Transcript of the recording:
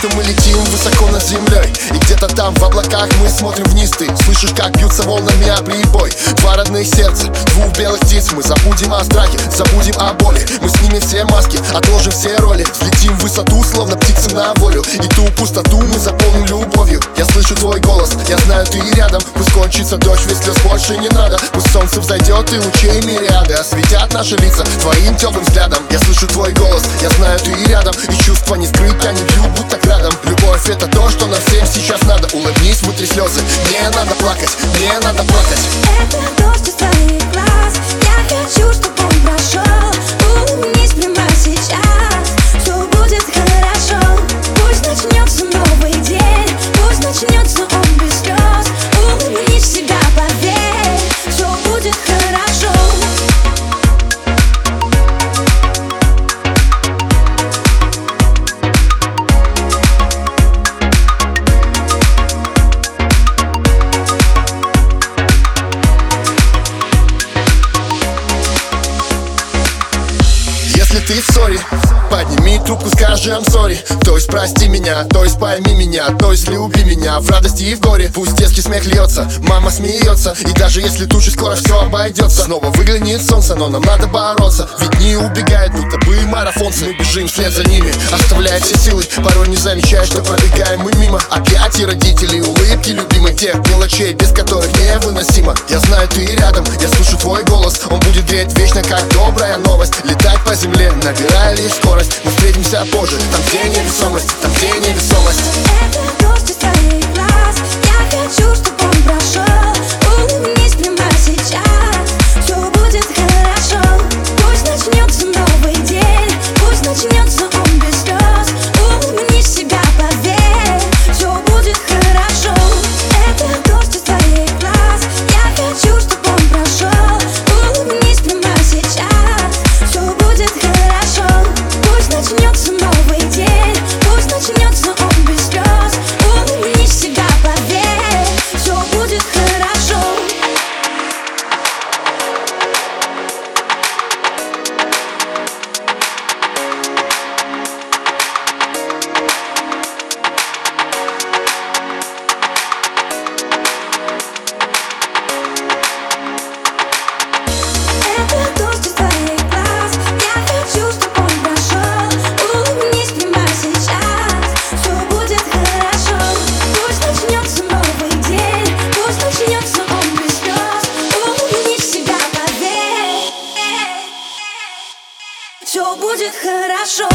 что мы летим высоко над землей. И где-то там в облаках мы смотрим вниз. Ты слышишь, как бьются волнами о прибой. Два родных сердца, двух белых птиц. Мы забудем о страхе, забудем о боли. Мы снимем все маски, отложим все роли. Взлетим в высоту, словно птицы на волю. И ту пустоту мы заполним любовью. Я слышу твой голос, я знаю ты рядом. Пусть кончится дождь, ведь слез больше не надо. Пусть солнце взойдет и лучей мириады Осветят наши лица твоим теплым взглядом. Я слышу твой голос, я знаю ты рядом. И чувства не скрыть, они бьют будто градом Любовь это то, что нам всем сейчас надо. Улыбнись, вытри слезы, мне надо плакать, мне надо плакать. Это дождь из твоих глаз. Я хочу, чтобы он прошел ты в ссоре, подними трубку, скажи I'm sorry То есть прости меня, то есть пойми меня То есть люби меня. В радости и в горе Пусть детский смех льется, мама смеется. И даже если тучи скоро все обойдется Снова выглянет солнце, но нам надо бороться. Ведь не убегают, будто бы марафонцы Мы бежим вслед за ними, оставляя все силы. Порой не замечая, что пробегаем мы мимо. Опять и родители, улыбки любимых Тех мелочей, без которых невыносимо. Я знаю, ты рядом, я слышу твой голос. Он будет греть вечно, как добрая новость. Летать по земле, набирая лишь скорость Мы встретимся позже, там где невесомость Там где невесомость. Это дождь из твоих глаз. Я хочу, чтобы будет хорошо